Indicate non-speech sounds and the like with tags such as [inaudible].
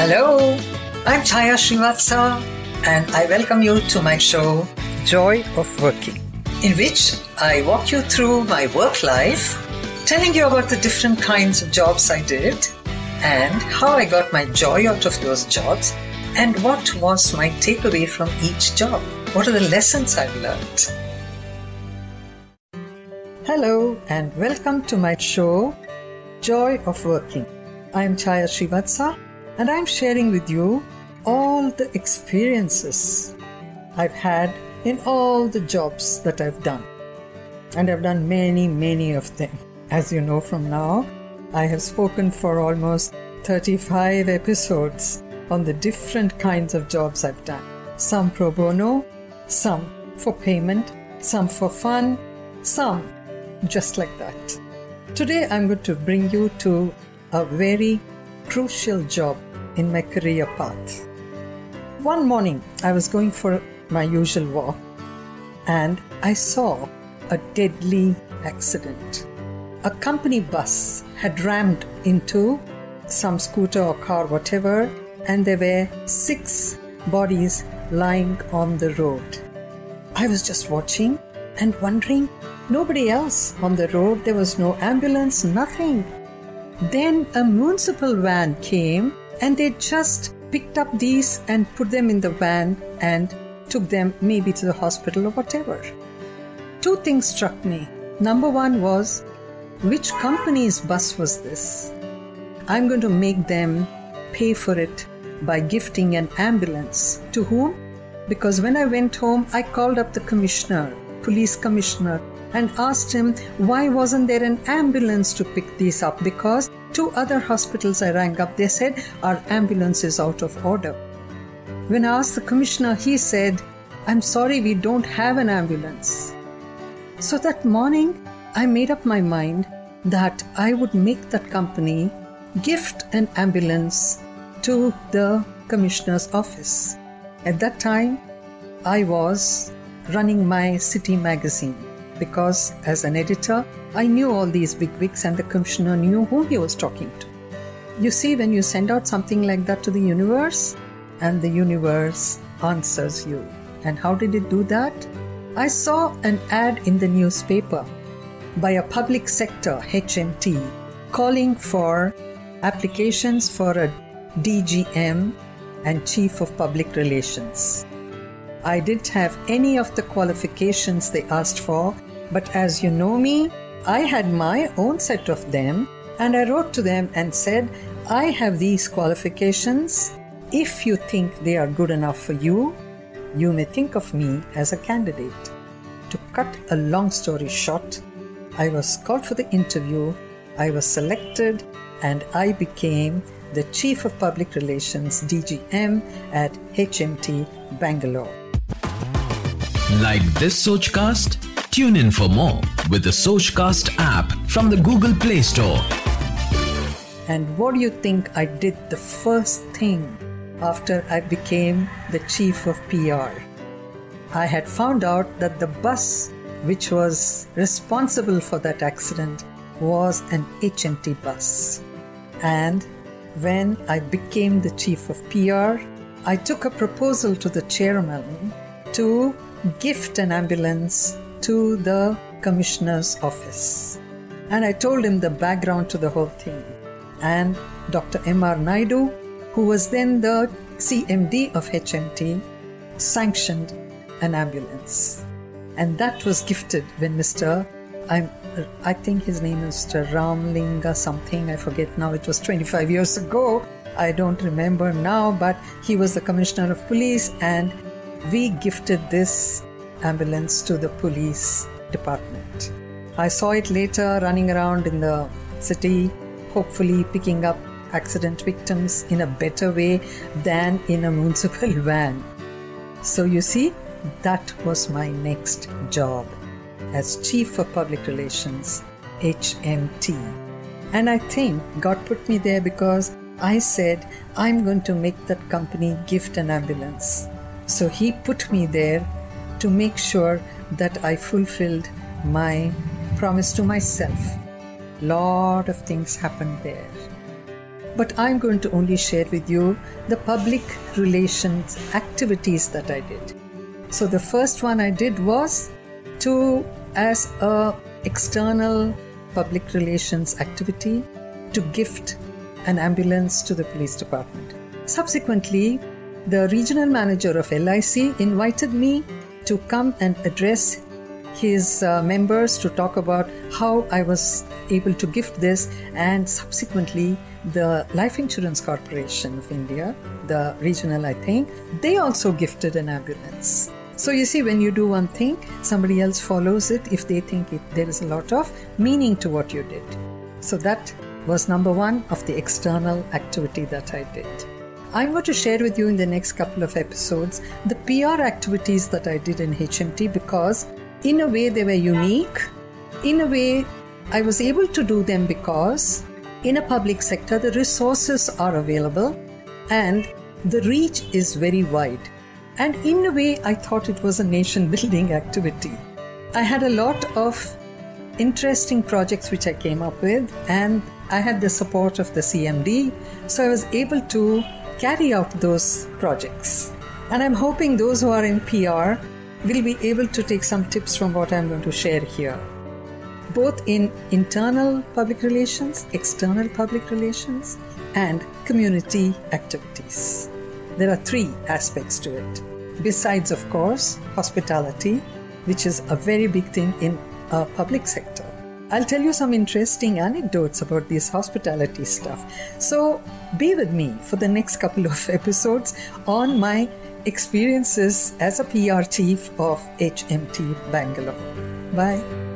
Hello, I'm Chaya Srivatsa and I welcome you to my show Joy of Working, in which I walk you through my work life, telling you about the different kinds of jobs I did and how I got my joy out of those jobs and what was my takeaway from each job. What are the lessons I've learned? Hello and welcome to my show Joy of Working. I'm Chaya Srivatsa and I'm sharing with you all the experiences I've had in all the jobs that I've done. And I've done many, many of them. As you know from now, I have spoken for almost 35 episodes on the different kinds of jobs I've done. Some pro bono, some for payment, some for fun, some just like that. Today I'm going to bring you to a very crucial job in my career path. One morning, I was going for my usual walk and I saw a deadly accident. A company bus had rammed into some scooter or car, whatever, and there were six bodies lying on the road. I was just watching and wondering, nobody else on the road, there was no ambulance, nothing. Then a municipal van came and they just picked up these and put them in the van and took them maybe to the hospital or whatever. Two things struck me. Number one was which company's bus was this? I'm going to make them pay for it by gifting an ambulance. To whom? Because when I went home, I called up the commissioner, police commissioner, and asked him why wasn't there an ambulance to pick these up because two other hospitals I rang up they said our ambulance is out of order. When I asked the commissioner he said I'm sorry we don't have an ambulance. So that morning I made up my mind that I would make that company gift an ambulance to the commissioner's office. At that time I was running my city magazine because as an editor, I knew all these bigwigs and the commissioner knew who he was talking to. You see, when you send out something like that to the universe, and the universe answers you. And how did it do that? I saw an ad in the newspaper by a public sector HMT calling for applications for a DGM and Chief of Public Relations. I didn't have any of the qualifications they asked for, but as you know me, I had my own set of them and I wrote to them and said, I have these qualifications. If you think they are good enough for you, you may think of me as a candidate. To cut a long story short, I was called for the interview, I was selected, and I became the Chief of Public Relations DGM at HMT Bangalore. Like this Sochcast? Tune in for more with the Sochcast app from the Google Play Store. And what do you think I did the first thing after I became the chief of PR? I had found out that the bus which was responsible for that accident was an HMT bus. And when I became the chief of PR, I took a proposal to the chairman to gift an ambulance to the commissioner's office. And I told him the background to the whole thing. And Dr. M.R. Naidu, who was then the CMD of HMT, sanctioned an ambulance. And that was gifted when Mr. I'm, I think his name is Mr. Ramlinga something, I forget now, it was 25 years ago. I don't remember now, but he was the commissioner of police, and we gifted this ambulance to the police department. I saw it later running around in the city, hopefully picking up accident victims in a better way than in a [laughs] municipal van. So you see, that was my next job as Chief of Public Relations, HMT. And I think God put me there because I said, I'm going to make that company gift an ambulance. So He put me there to make sure that I fulfilled my promise to myself. Lot of things happened there. but I'm going to only share with you the public relations activities that I did. So the first one I did was to as a external public relations activity to gift an ambulance to the police department. Subsequently, the regional manager of LIC invited me to come and address his uh, members to talk about how I was able to gift this, and subsequently, the Life Insurance Corporation of India, the regional, I think, they also gifted an ambulance. So you see, when you do one thing, somebody else follows it if they think it, there is a lot of meaning to what you did. So that was number one of the external activity that I did. I'm going to share with you in the next couple of episodes the PR activities that I did in HMT because, in a way, they were unique. In a way, I was able to do them because, in a public sector, the resources are available and the reach is very wide. And in a way, I thought it was a nation building [laughs] activity. I had a lot of interesting projects which I came up with, and I had the support of the CMD, so I was able to carry out those projects. And I'm hoping those who are in PR will be able to take some tips from what I'm going to share here, both in internal public relations, external public relations, and community activities. There are three aspects to it. Besides, of course, hospitality, which is a very big thing in a public sector. I'll tell you some interesting anecdotes about this hospitality stuff. So be with me for the next couple of [laughs] episodes on my experiences as a PR chief of HMT Bangalore. Bye.